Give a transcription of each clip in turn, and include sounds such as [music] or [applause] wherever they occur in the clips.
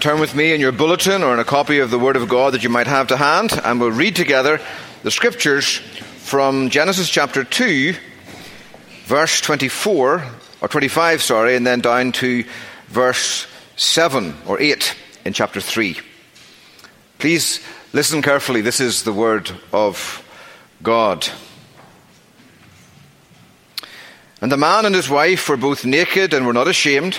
Turn with me in your bulletin or in a copy of the Word of God that you might have to hand, and we'll read together the scriptures from Genesis chapter 2, verse 24, or 25, sorry, and then down to verse 7 or 8 in chapter 3. Please listen carefully. This is the Word of God. And the man and his wife were both naked and were not ashamed.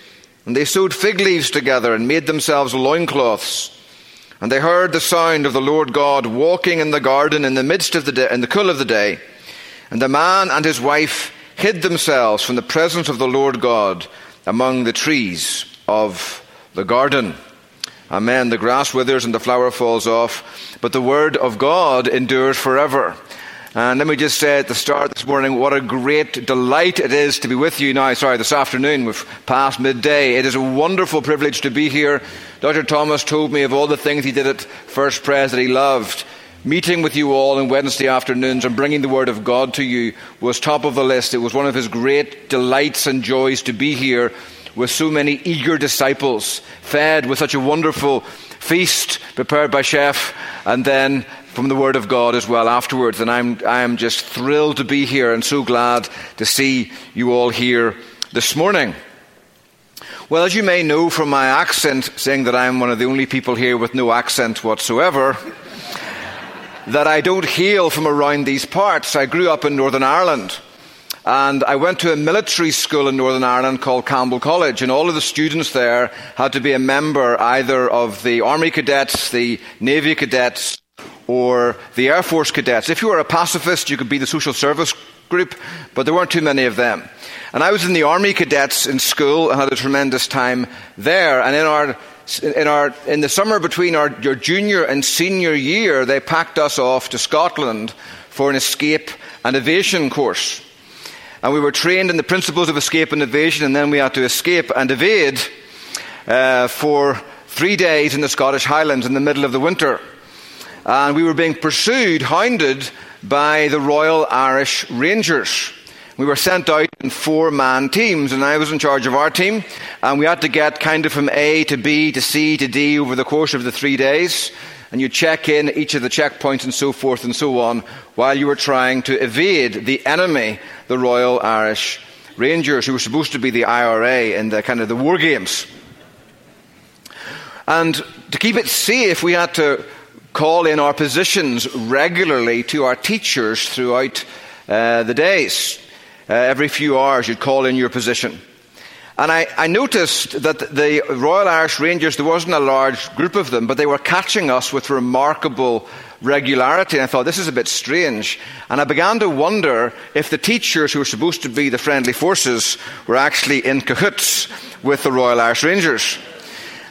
And they sewed fig leaves together and made themselves loincloths. And they heard the sound of the Lord God walking in the garden in the midst of the day, in the cool of the day. And the man and his wife hid themselves from the presence of the Lord God among the trees of the garden. Amen. The grass withers and the flower falls off, but the word of God endures forever. And let me just say at the start this morning, what a great delight it is to be with you now. Sorry, this afternoon, we've passed midday. It is a wonderful privilege to be here. Dr. Thomas told me of all the things he did at First Pres that he loved. Meeting with you all on Wednesday afternoons and bringing the Word of God to you was top of the list. It was one of his great delights and joys to be here with so many eager disciples, fed with such a wonderful feast prepared by chef, and then from the Word of God as well afterwards. And I'm, I'm just thrilled to be here and so glad to see you all here this morning. Well, as you may know from my accent, saying that I'm one of the only people here with no accent whatsoever, that I don't hail from around these parts. I grew up in Northern Ireland. And I went to a military school in Northern Ireland called Campbell College, and all of the students there had to be a member either of the Army Cadets, the Navy Cadets, or the Air Force cadets. If you were a pacifist, you could be the social service group, but there weren't too many of them. And I was in the Army cadets in school and had a tremendous time there. And in our in, our, in the summer between our, your junior and senior year, they packed us off to Scotland for an escape and evasion course. And we were trained in the principles of escape and evasion, and then we had to escape and evade uh, for three days in the Scottish Highlands in the middle of the winter and we were being pursued, hounded by the Royal Irish Rangers. We were sent out in four man teams, and I was in charge of our team, and we had to get kind of from A to B to C to D over the course of the three days. And you check in each of the checkpoints and so forth and so on while you were trying to evade the enemy, the Royal Irish Rangers, who were supposed to be the IRA in the kind of the war games. And to keep it safe, we had to call in our positions regularly to our teachers throughout uh, the days. Uh, every few hours, you'd call in your position. And I, I, noticed that the Royal Irish Rangers, there wasn't a large group of them, but they were catching us with remarkable regularity. And I thought, this is a bit strange. And I began to wonder if the teachers who were supposed to be the friendly forces were actually in cahoots with the Royal Irish Rangers.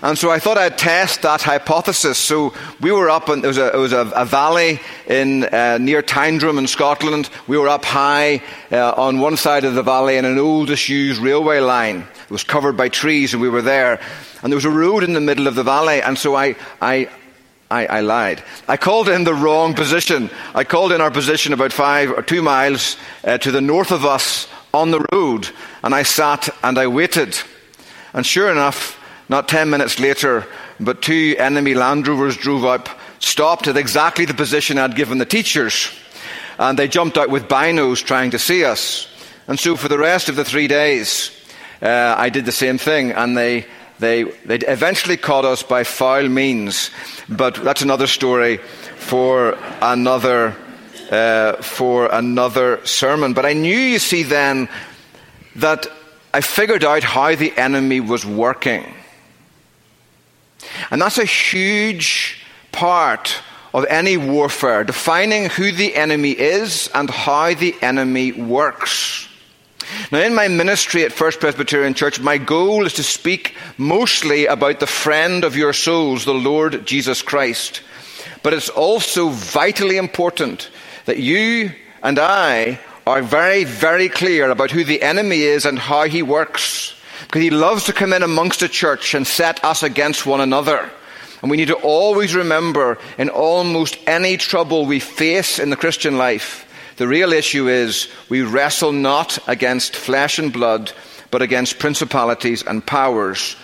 And so I thought I'd test that hypothesis. So we were up, and there was a, it was a, a valley in, uh, near Tyndrum in Scotland. We were up high uh, on one side of the valley in an old disused railway line. It was covered by trees, and we were there. And there was a road in the middle of the valley. And so I, I, I, I lied. I called in the wrong position. I called in our position about five or two miles uh, to the north of us on the road. And I sat and I waited. And sure enough, not ten minutes later, but two enemy Land Rovers drove up, stopped at exactly the position I'd given the teachers, and they jumped out with binos trying to see us. And so for the rest of the three days, uh, I did the same thing, and they, they, they eventually caught us by foul means. but that's another story for another uh, for another sermon. But I knew, you see, then that I figured out how the enemy was working. And that's a huge part of any warfare, defining who the enemy is and how the enemy works. Now, in my ministry at First Presbyterian Church, my goal is to speak mostly about the friend of your souls, the Lord Jesus Christ. But it's also vitally important that you and I are very, very clear about who the enemy is and how he works. Because he loves to come in amongst the church and set us against one another. And we need to always remember in almost any trouble we face in the Christian life, the real issue is we wrestle not against flesh and blood, but against principalities and powers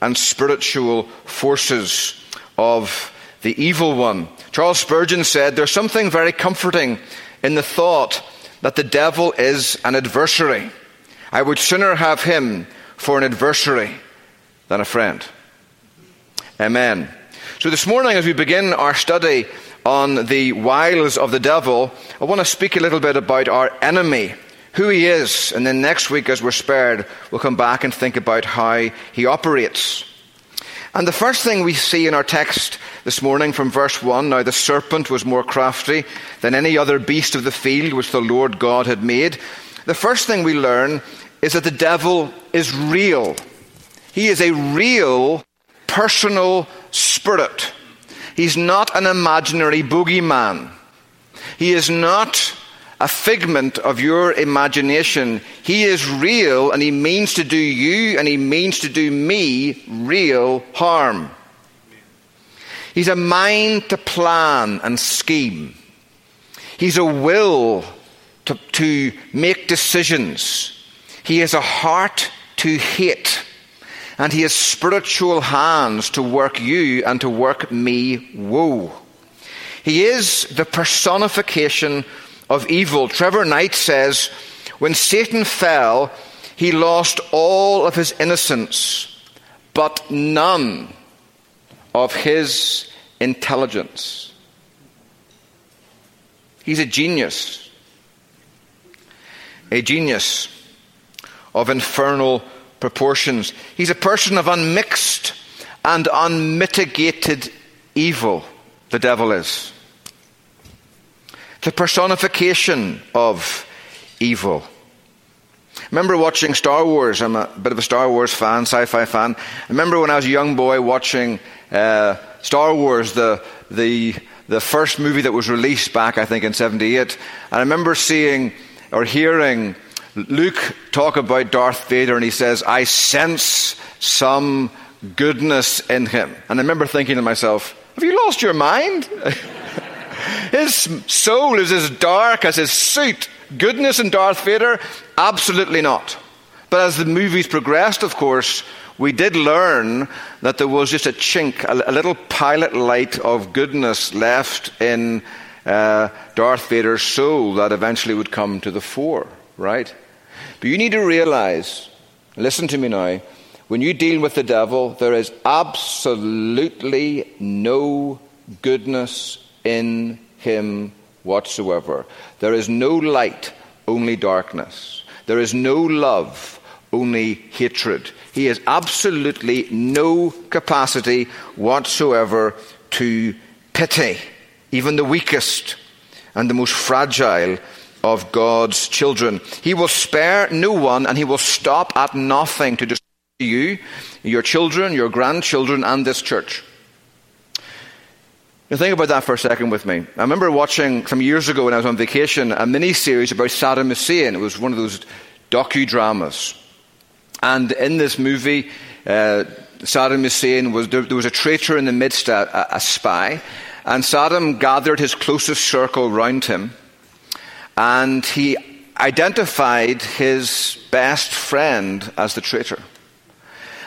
and spiritual forces of the evil one. Charles Spurgeon said, There's something very comforting in the thought that the devil is an adversary. I would sooner have him for an adversary than a friend. Amen. So this morning, as we begin our study on the wiles of the devil, I want to speak a little bit about our enemy, who he is, and then next week, as we're spared, we'll come back and think about how he operates. And the first thing we see in our text this morning from verse 1 now the serpent was more crafty than any other beast of the field which the Lord God had made. The first thing we learn is that the devil is real. He is a real personal spirit. He's not an imaginary boogeyman. He is not a figment of your imagination. He is real and he means to do you and he means to do me real harm. He's a mind to plan and scheme. He's a will to, to make decisions. He has a heart to hate. And he has spiritual hands to work you and to work me woe. He is the personification of evil. Trevor Knight says, when Satan fell, he lost all of his innocence, but none of his intelligence. He's a genius, a genius of infernal proportions. He's a person of unmixed and unmitigated evil, the devil is the personification of evil. remember watching Star Wars. I'm a bit of a Star Wars fan, sci fi fan. I remember when I was a young boy watching uh, Star Wars, the, the, the first movie that was released back, I think, in 78. And I remember seeing or hearing Luke talk about Darth Vader, and he says, I sense some goodness in him. And I remember thinking to myself, Have you lost your mind? [laughs] His soul is as dark as his suit. Goodness in Darth Vader? Absolutely not. But as the movies progressed, of course, we did learn that there was just a chink, a, little pilot light of goodness left in uh, Darth Vader's soul that eventually would come to the fore, right? But you need to realize, listen to me now, when you deal with the devil, there is absolutely no goodness in him whatsoever. There is no light, only darkness. There is no love, only hatred. He has absolutely no capacity whatsoever to pity even the weakest and the most fragile of God's children. He will spare no one and he will stop at nothing to destroy you, your children, your grandchildren, and this church. Now think about that for a second with me. I remember watching some years ago when I was on vacation a mini series about Saddam Hussein. It was one of those docudramas. And in this movie, uh, Saddam Hussein was there, there, was a traitor in the midst, a, a spy, and Saddam gathered his closest circle round him, and he identified his best friend as the traitor.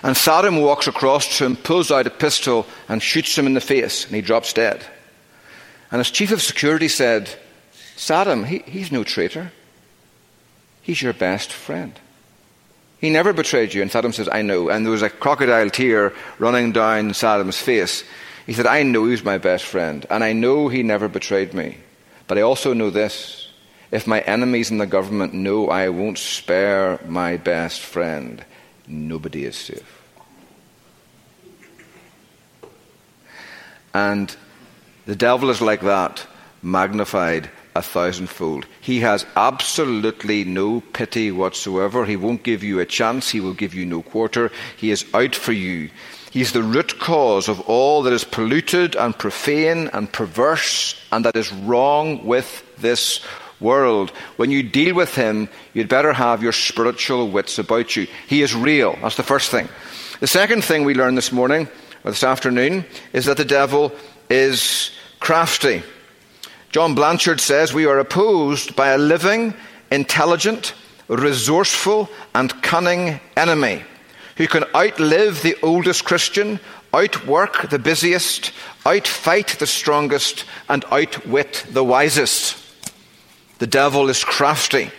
And Saddam walks across to him, pulls out a pistol, and shoots him in the face, and he drops dead. And his chief of security said, Saddam, he, he's no traitor. He's your best friend. He never betrayed you. And Saddam says, I know. And there was a crocodile tear running down Saddam's face. He said, I know he's my best friend, and I know he never betrayed me. But I also know this if my enemies in the government know I won't spare my best friend, nobody is safe. And the devil is like that, magnified a thousandfold. He has absolutely no pity whatsoever. He won't give you a chance. He will give you no quarter. He is out for you. He's the root cause of all that is polluted and profane and perverse and that is wrong with this world. When you deal with him, you'd better have your spiritual wits about you. He is real. That's the first thing. The second thing we learned this morning, or this afternoon, is that the devil is crafty. John Blanchard says we are opposed by a living, intelligent, resourceful, and cunning enemy who can outlive the oldest Christian, outwork the busiest, outfight the strongest, and outwit the wisest. The devil is crafty.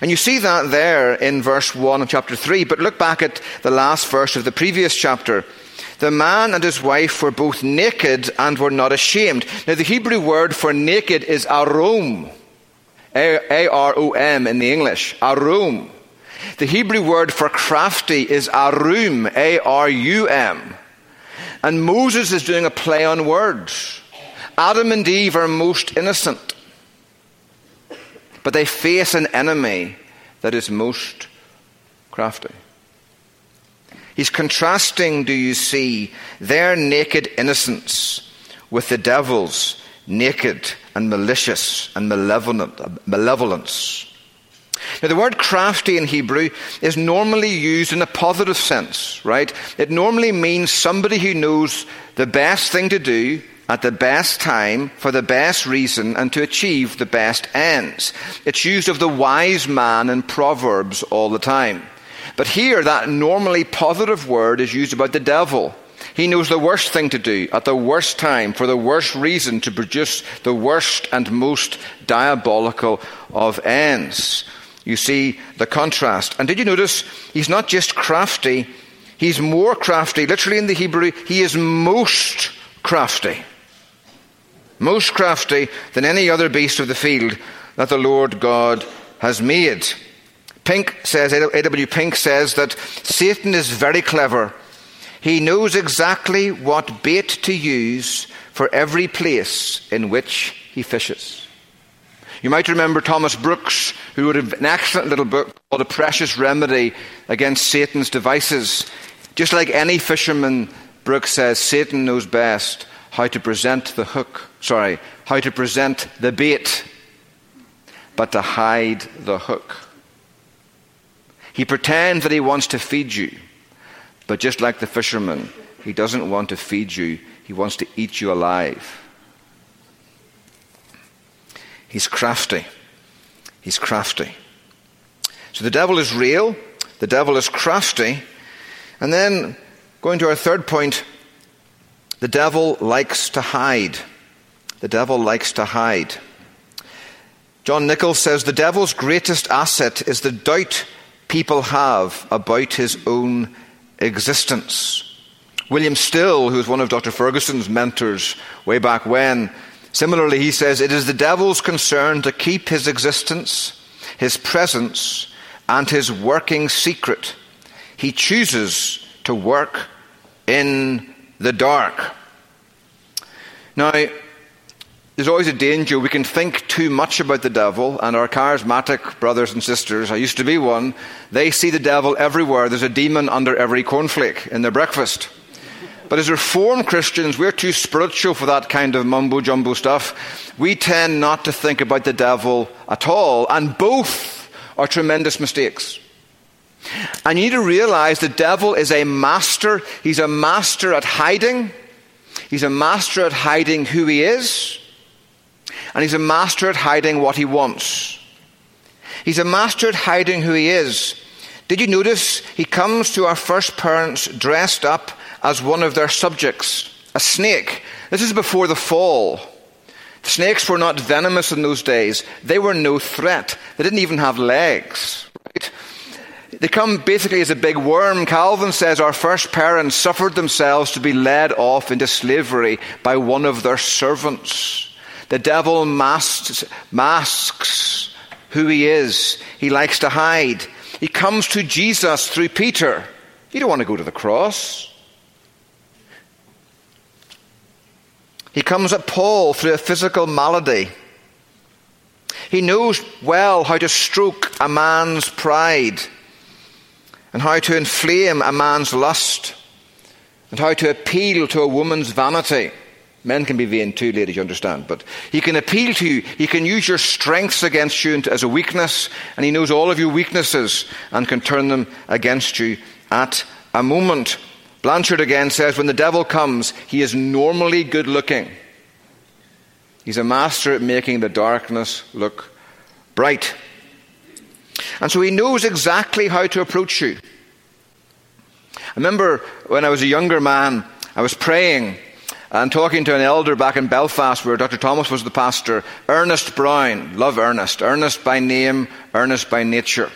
And you see that there in verse 1 of chapter 3. But look back at the last verse of the previous chapter. The man and his wife were both naked and were not ashamed. Now, the Hebrew word for naked is arom. A R O M in the English. Arom. The Hebrew word for crafty is arum. A R U M. And Moses is doing a play on words. Adam and Eve are most innocent but they face an enemy that is most crafty. He's contrasting, do you see, their naked innocence with the devil's naked and malicious and malevolent, malevolence. Now, the word crafty in Hebrew is normally used in a positive sense, right? It normally means somebody who knows the best thing to do at the best time for the best reason and to achieve the best ends. It's used of the wise man in Proverbs all the time. But here, that normally positive word is used about the devil. He knows the worst thing to do at the worst time for the worst reason to produce the worst and most diabolical of ends. You see the contrast. And did you notice he's not just crafty, he's more crafty. Literally in the Hebrew, he is most crafty most crafty than any other beast of the field that the Lord God has made. Pink says, A.W. Pink says that Satan is very clever. He knows exactly what bait to use for every place in which he fishes. You might remember Thomas Brooks, who wrote an excellent little book called A Precious Remedy Against Satan's Devices. Just like any fisherman, Brooks says, Satan knows best how to present the hook, sorry, how to present the bait, but to hide the hook. He pretends that he wants to feed you, but just like the fisherman, he doesn't want to feed you, he wants to eat you alive. He's crafty. He's crafty. So the devil is real, the devil is crafty. And then, going to our third point, the devil likes to hide. The devil likes to hide. John Nichols says the devil's greatest asset is the doubt people have about his own existence. William Still, who was one of Dr. Ferguson's mentors way back when, similarly, he says it is the devil's concern to keep his existence, his presence, and his working secret. He chooses to work in the dark. Now, there's always a danger we can think too much about the devil, and our charismatic brothers and sisters, I used to be one, they see the devil everywhere. There's a demon under every cornflake in their breakfast. But as Reformed Christians, we're too spiritual for that kind of mumbo jumbo stuff. We tend not to think about the devil at all, and both are tremendous mistakes. And you need to realize the devil is a master. He's a master at hiding. He's a master at hiding who he is. And he's a master at hiding what he wants. He's a master at hiding who he is. Did you notice he comes to our first parents dressed up as one of their subjects, a snake? This is before the fall. Snakes were not venomous in those days. They were no threat. They didn't even have legs. Right? They come basically as a big worm. Calvin says our first parents suffered themselves to be led off into slavery by one of their servants. The devil masks, masks who he is. He likes to hide. He comes to Jesus through Peter. You don't want to go to the cross. He comes at Paul through a physical malady. He knows well how to stroke a man's pride and how to inflame a man's lust and how to appeal to a woman's vanity. Men can be vain too, ladies, you understand. But he can appeal to you. He can use your strengths against you as a weakness, and he knows all of your weaknesses and can turn them against you at a moment. Blanchard again says when the devil comes, he is normally good looking. He's a master at making the darkness look bright. And so he knows exactly how to approach you. I remember when I was a younger man, I was praying and talking to an elder back in Belfast where Dr. Thomas was the pastor, Ernest Brown. Love Ernest. Ernest by name, Ernest by nature.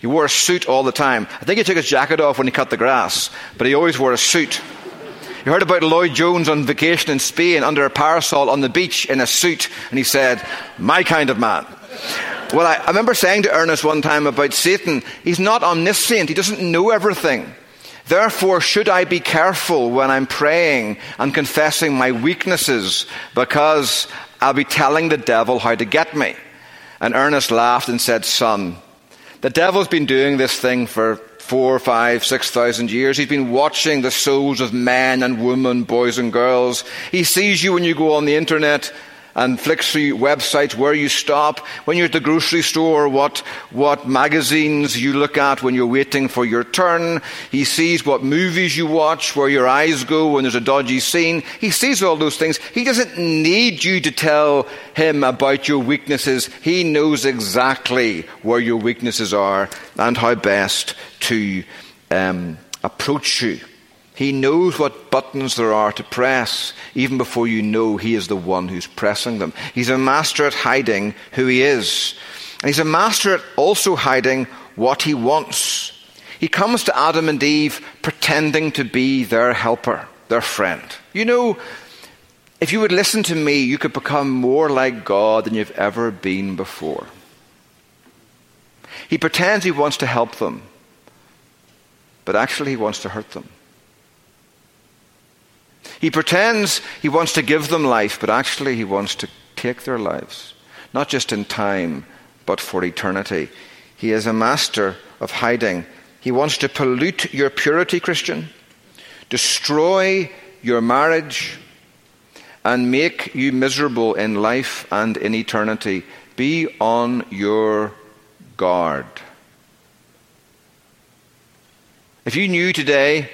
He wore a suit all the time. I think he took his jacket off when he cut the grass, but he always wore a suit. You heard about Lloyd Jones on vacation in Spain under a parasol on the beach in a suit, and he said, My kind of man. Well, I, I remember saying to Ernest one time about Satan, he's not omniscient, he doesn't know everything. Therefore, should I be careful when I'm praying and confessing my weaknesses because I'll be telling the devil how to get me? And Ernest laughed and said, Son, the devil's been doing this thing for four, five, six thousand years. He's been watching the souls of men and women, boys and girls. He sees you when you go on the internet and flicks through websites where you stop, when you're at the grocery store, what, what magazines you look at when you're waiting for your turn. He sees what movies you watch, where your eyes go when there's a dodgy scene. He sees all those things. He doesn't need you to tell him about your weaknesses. He knows exactly where your weaknesses are and how best to um, approach you. He knows what buttons there are to press, even before you know he is the one who's pressing them. He's a master at hiding who he is. And he's a master at also hiding what he wants. He comes to Adam and Eve pretending to be their helper, their friend. You know, if you would listen to me, you could become more like God than you've ever been before. He pretends he wants to help them, but actually he wants to hurt them. He pretends he wants to give them life, but actually he wants to take their lives, not just in time, but for eternity. He is a master of hiding. He wants to pollute your purity, Christian, destroy your marriage, and make you miserable in life and in eternity. Be on your guard. If you knew today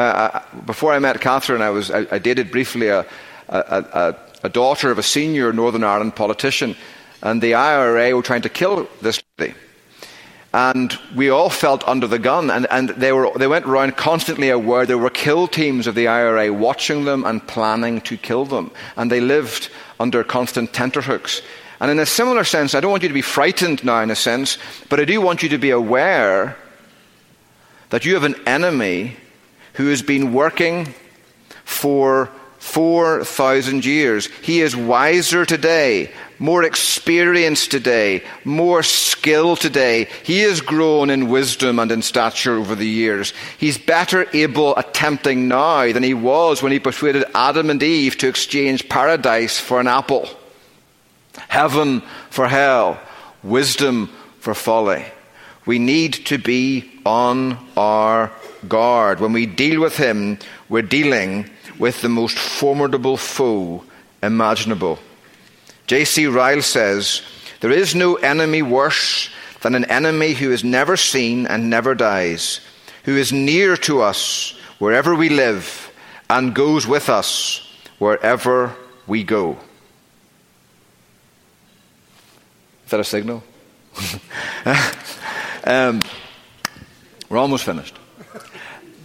uh, before I met Catherine, I, was, I, I dated briefly a, a, a, a, daughter of a senior Northern Ireland politician, and the IRA were trying to kill this lady. And we all felt under the gun, and, and they, were, they went around constantly aware there were kill teams of the IRA watching them and planning to kill them. And they lived under constant tenterhooks. And in a similar sense, I don't want you to be frightened now, in a sense, but I do want you to be aware that you have an enemy who has been working for 4,000 years. He is wiser today, more experienced today, more skilled today. He has grown in wisdom and in stature over the years. He's better able at tempting now than he was when he persuaded Adam and Eve to exchange paradise for an apple, heaven for hell, wisdom for folly. We need to be on our guard. When we deal with him, we're dealing with the most formidable foe imaginable. J.C. Ryle says, There is no enemy worse than an enemy who is never seen and never dies, who is near to us wherever we live and goes with us wherever we go. Is that a signal? [laughs] um, we're almost finished.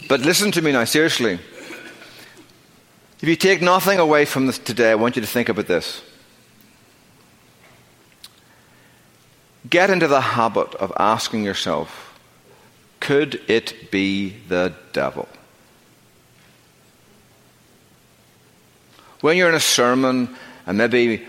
But listen to me now, seriously. If you take nothing away from this today, I want you to think about this. Get into the habit of asking yourself Could it be the devil? When you're in a sermon and maybe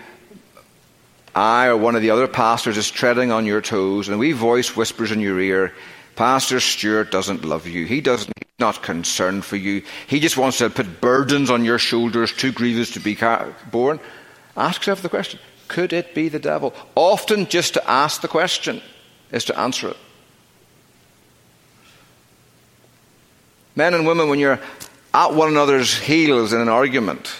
I or one of the other pastors is treading on your toes and we voice whispers in your ear, Pastor Stuart doesn't love you. He doesn't, he's not concerned for you. He just wants to put burdens on your shoulders too grievous to be borne. Ask yourself the question could it be the devil? Often, just to ask the question is to answer it. Men and women, when you're at one another's heels in an argument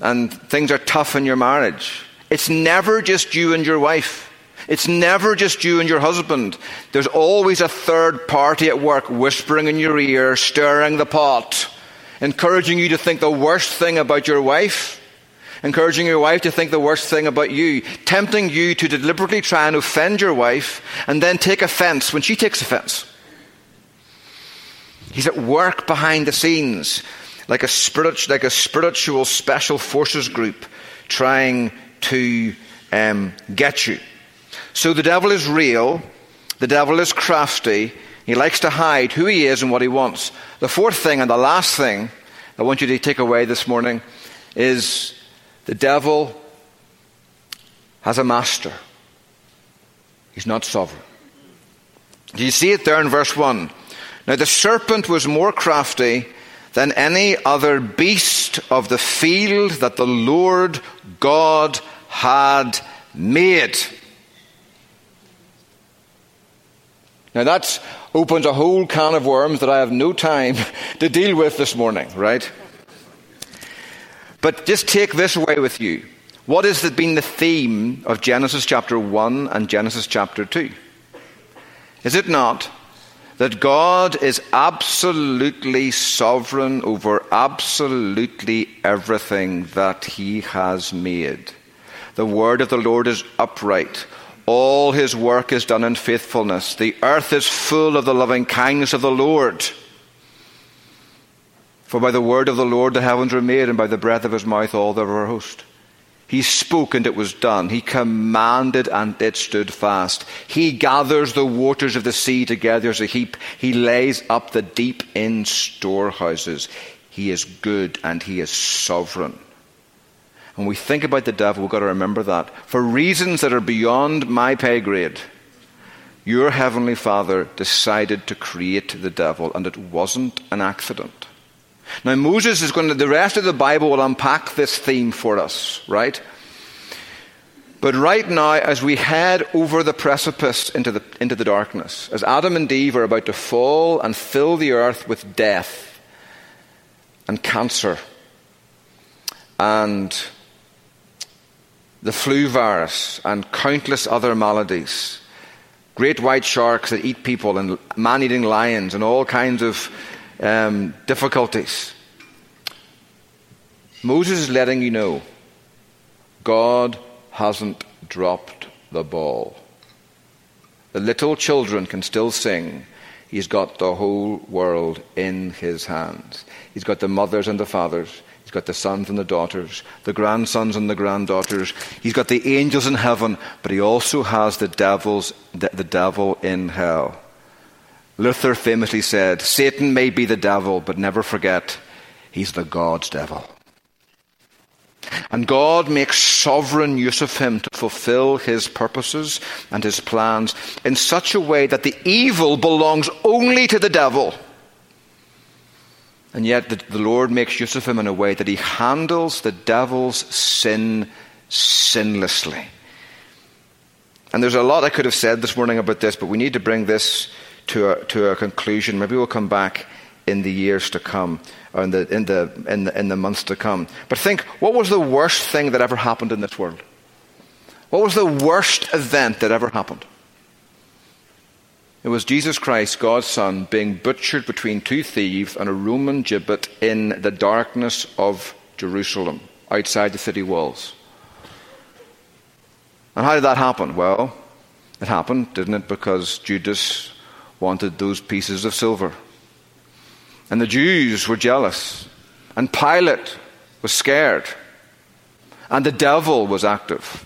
and things are tough in your marriage, it's never just you and your wife. It's never just you and your husband. There's always a third party at work whispering in your ear, stirring the pot, encouraging you to think the worst thing about your wife, encouraging your wife to think the worst thing about you, tempting you to deliberately try and offend your wife and then take offense when she takes offense. He's at work behind the scenes, like a, spirit, like a spiritual special forces group trying to um, get you. So the devil is real, the devil is crafty, he likes to hide who he is and what he wants. The fourth thing and the last thing I want you to take away this morning is the devil has a master. He's not sovereign. Do you see it there in verse 1? Now the serpent was more crafty than any other beast of the field that the Lord God had made. Now that opens a whole can of worms that I have no time [laughs] to deal with this morning, right? But just take this away with you. What has been the theme of Genesis chapter 1 and Genesis chapter 2? Is it not that God is absolutely sovereign over absolutely everything that He has made? The word of the Lord is upright. All his work is done in faithfulness. The earth is full of the loving kindness of the Lord. For by the word of the Lord the heavens were made, and by the breath of his mouth all were host. He spoke and it was done. He commanded and it stood fast. He gathers the waters of the sea together as a heap. He lays up the deep in storehouses. He is good and he is sovereign. When we think about the devil, we've got to remember that. For reasons that are beyond my pay grade, your heavenly Father decided to create the devil, and it wasn't an accident. Now, Moses is going to, the rest of the Bible will unpack this theme for us, right? But right now, as we head over the precipice into the, into the darkness, as Adam and Eve are about to fall and fill the earth with death and cancer and the flu virus, and countless other maladies. Great white sharks that eat people, and man eating lions, and all kinds of um, difficulties. Moses is letting you know God hasn't dropped the ball. The little children can still sing. He's got the whole world in his hands. He's got the mothers and the fathers got the sons and the daughters, the grandsons and the granddaughters. He's got the angels in heaven, but he also has the devils, the, the devil in hell. Luther famously said, Satan may be the devil, but never forget, he's the God's devil. And God makes sovereign use of him to fulfill his purposes and his plans in such a way that the evil belongs only to the devil and yet the, the Lord makes use of him in a way that he handles the devil's sin sinlessly. And there's a lot I could have said this morning about this, but we need to bring this to a, to a conclusion. Maybe we'll come back in the years to come, or in the, in, the, in, the, in the months to come. But think what was the worst thing that ever happened in this world? What was the worst event that ever happened? It was Jesus Christ, God's Son, being butchered between two thieves on a Roman gibbet in the darkness of Jerusalem, outside the city walls. And how did that happen? Well, it happened, didn't it? Because Judas wanted those pieces of silver. And the Jews were jealous. And Pilate was scared. And the devil was active.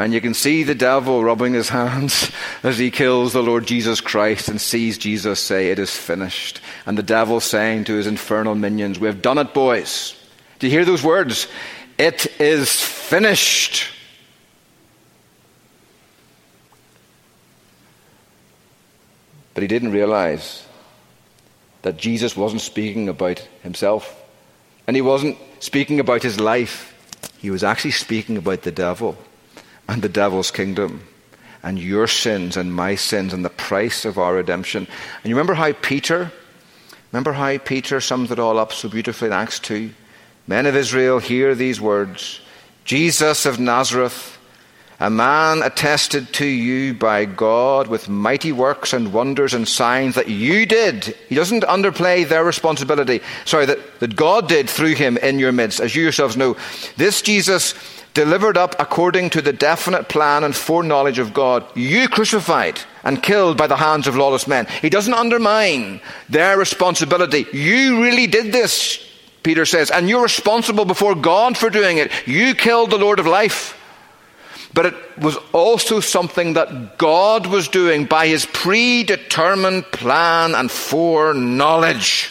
And you can see the devil rubbing his hands as he kills the Lord Jesus Christ and sees Jesus say, It is finished. And the devil saying to his infernal minions, We have done it, boys. Do you hear those words? It is finished. But he didn't realize that Jesus wasn't speaking about himself. And he wasn't speaking about his life. He was actually speaking about the devil and the devil's kingdom and your sins and my sins and the price of our redemption. And you remember how Peter, remember how Peter sums it all up so beautifully in Acts 2? Men of Israel, hear these words Jesus of Nazareth a man attested to you by God with mighty works and wonders and signs that you did. He doesn't underplay their responsibility. Sorry, that, that God did through him in your midst, as you yourselves know. This Jesus delivered up according to the definite plan and foreknowledge of God, you crucified and killed by the hands of lawless men. He doesn't undermine their responsibility. You really did this, Peter says, and you're responsible before God for doing it. You killed the Lord of life. But it was also something that God was doing by his predetermined plan and foreknowledge.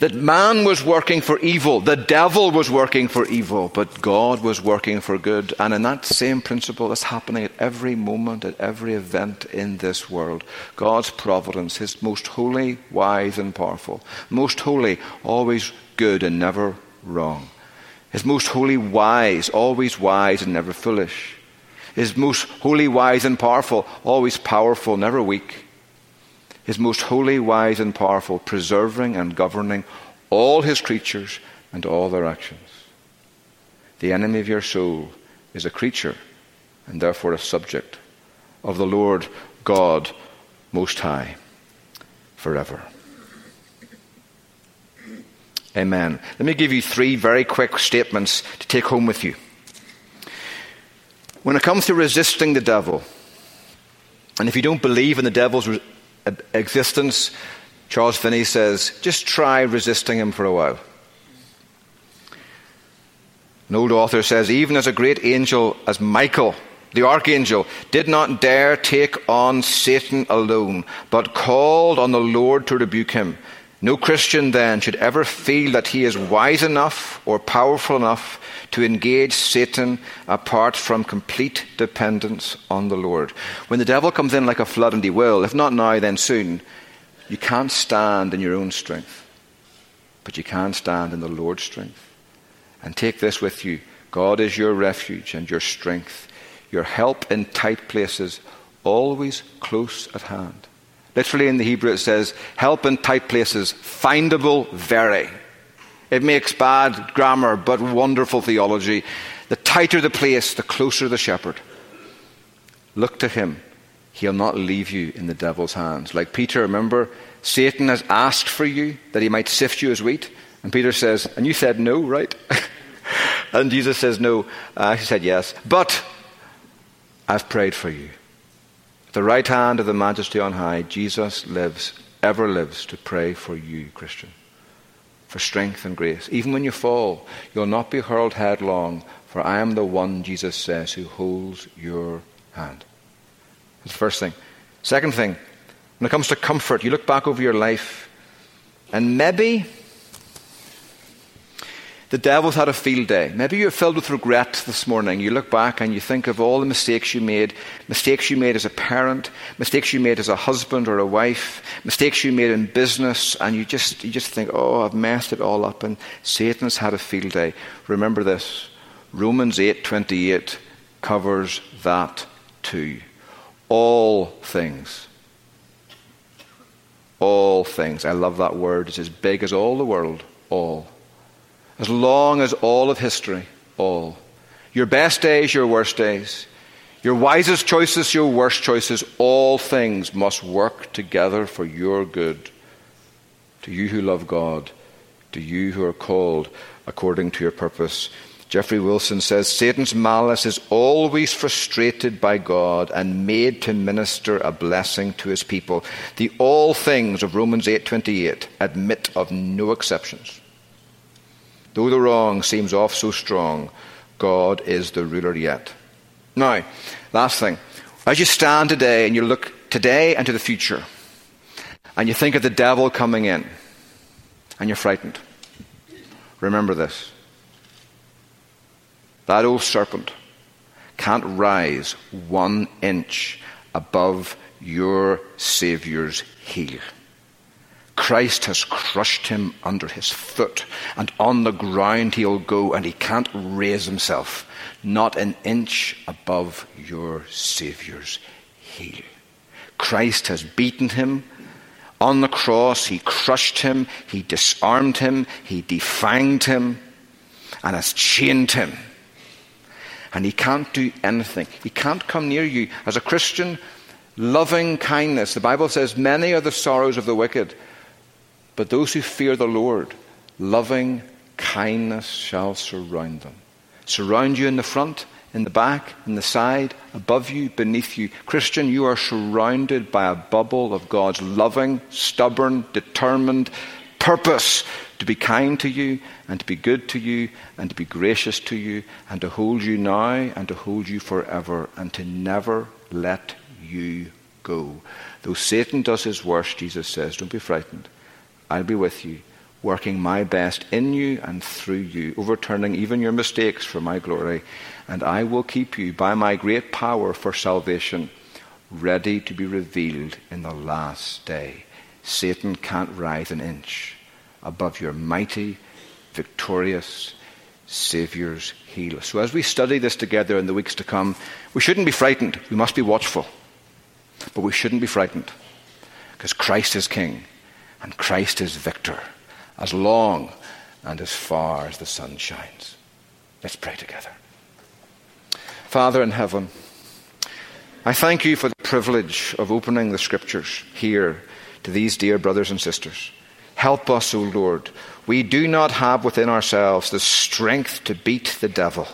That man was working for evil, the devil was working for evil, but God was working for good. And in that same principle that's happening at every moment, at every event in this world, God's providence, his most holy, wise, and powerful, most holy, always good and never wrong his most holy wise, always wise and never foolish. His most holy wise and powerful, always powerful, never weak. His most holy wise and powerful, preserving and governing all his creatures and all their actions. The enemy of your soul is a creature and therefore a subject of the Lord God Most High forever. Amen. Let me give you three very quick statements to take home with you. When it comes to resisting the devil, and if you don't believe in the devil's existence, Charles Finney says, just try resisting him for a while. An old author says, even as a great angel as Michael, the archangel, did not dare take on Satan alone, but called on the Lord to rebuke him. No Christian then should ever feel that he is wise enough or powerful enough to engage Satan apart from complete dependence on the Lord. When the devil comes in like a flood, and he will, if not now, then soon, you can't stand in your own strength, but you can stand in the Lord's strength. And take this with you God is your refuge and your strength, your help in tight places, always close at hand. Literally in the Hebrew it says, help in tight places, findable very. It makes bad grammar, but wonderful theology. The tighter the place, the closer the shepherd. Look to him. He'll not leave you in the devil's hands. Like Peter, remember, Satan has asked for you that he might sift you as wheat. And Peter says, and you said no, right? [laughs] and Jesus says no. Uh, he said yes. But I've prayed for you at the right hand of the Majesty on high, Jesus lives, ever lives, to pray for you, Christian, for strength and grace. Even when you fall, you'll not be hurled headlong, for I am the one, Jesus says, who holds your hand. That's the first thing. Second thing, when it comes to comfort, you look back over your life, and maybe the devil's had a field day. Maybe you're filled with regret this morning. You look back and you think of all the mistakes you made mistakes you made as a parent, mistakes you made as a husband or a wife, mistakes you made in business, and you just, you just think, oh, I've messed it all up, and Satan's had a field day. Remember this Romans 8:28 covers that too. All things. All things. I love that word. It's as big as all the world. All as long as all of history, all. Your best days, your worst days. Your wisest choices, your worst choices, all things must work together for your good. To you who love God, to you who are called according to your purpose. Geoffrey Wilson says Satan's malice is always frustrated by God and made to minister a blessing to his people. The all things of Romans 8:28 admit of no exceptions. Though the wrong seems off so strong, God is the ruler yet. Now, last thing. As you stand today and you look today and to the future, and you think of the devil coming in, and you're frightened, remember this. That old serpent can't rise one inch above your Saviour's heel. Christ has crushed him under his foot, and on the ground he'll go, and he can't raise himself, not an inch above your Saviour's heel. Christ has beaten him. On the cross, he crushed him, he disarmed him, he defanged him, and has chained him. And he can't do anything. He can't come near you. As a Christian, loving kindness, the Bible says, many are the sorrows of the wicked but those who fear the Lord, loving kindness shall surround them. Surround you in the front, in the back, in the side, above you, beneath you. Christian, you are surrounded by a bubble of God's loving, stubborn, determined purpose to be kind to you and to be good to you and to be gracious to you and to hold you now and to hold you forever and to never let you go. Though Satan does his worst, Jesus says, don't be frightened. I'll be with you, working my best in you and through you, overturning even your mistakes for my glory. And I will keep you by my great power for salvation, ready to be revealed in the last day. Satan can't rise an inch above your mighty, victorious Saviour's heel. So as we study this together in the weeks to come, we shouldn't be frightened. We must be watchful. But we shouldn't be frightened because Christ is King and Christ is victor as long and as far as the sun shines. Let's pray together. Father in heaven, I thank you for the privilege of opening the scriptures here to these dear brothers and sisters. Help us, O Lord. We do not have within ourselves the strength to beat the devil,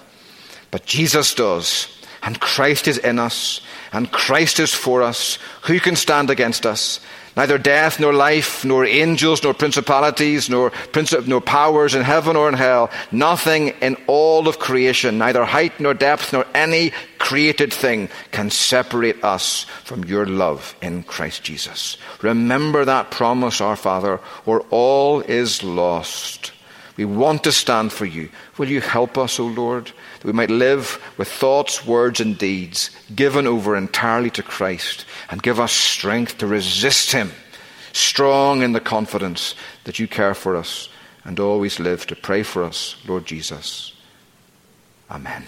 but Jesus does, and Christ is in us, and Christ is for us. Who can stand against us? Neither death, nor life, nor angels, nor principalities, nor, princip- nor powers in heaven or in hell, nothing in all of creation, neither height nor depth, nor any created thing can separate us from your love in Christ Jesus. Remember that promise, our Father, or all is lost. We want to stand for you. Will you help us, O Lord, that we might live with thoughts, words, and deeds given over entirely to Christ and give us strength to resist Him, strong in the confidence that you care for us and always live to pray for us, Lord Jesus. Amen.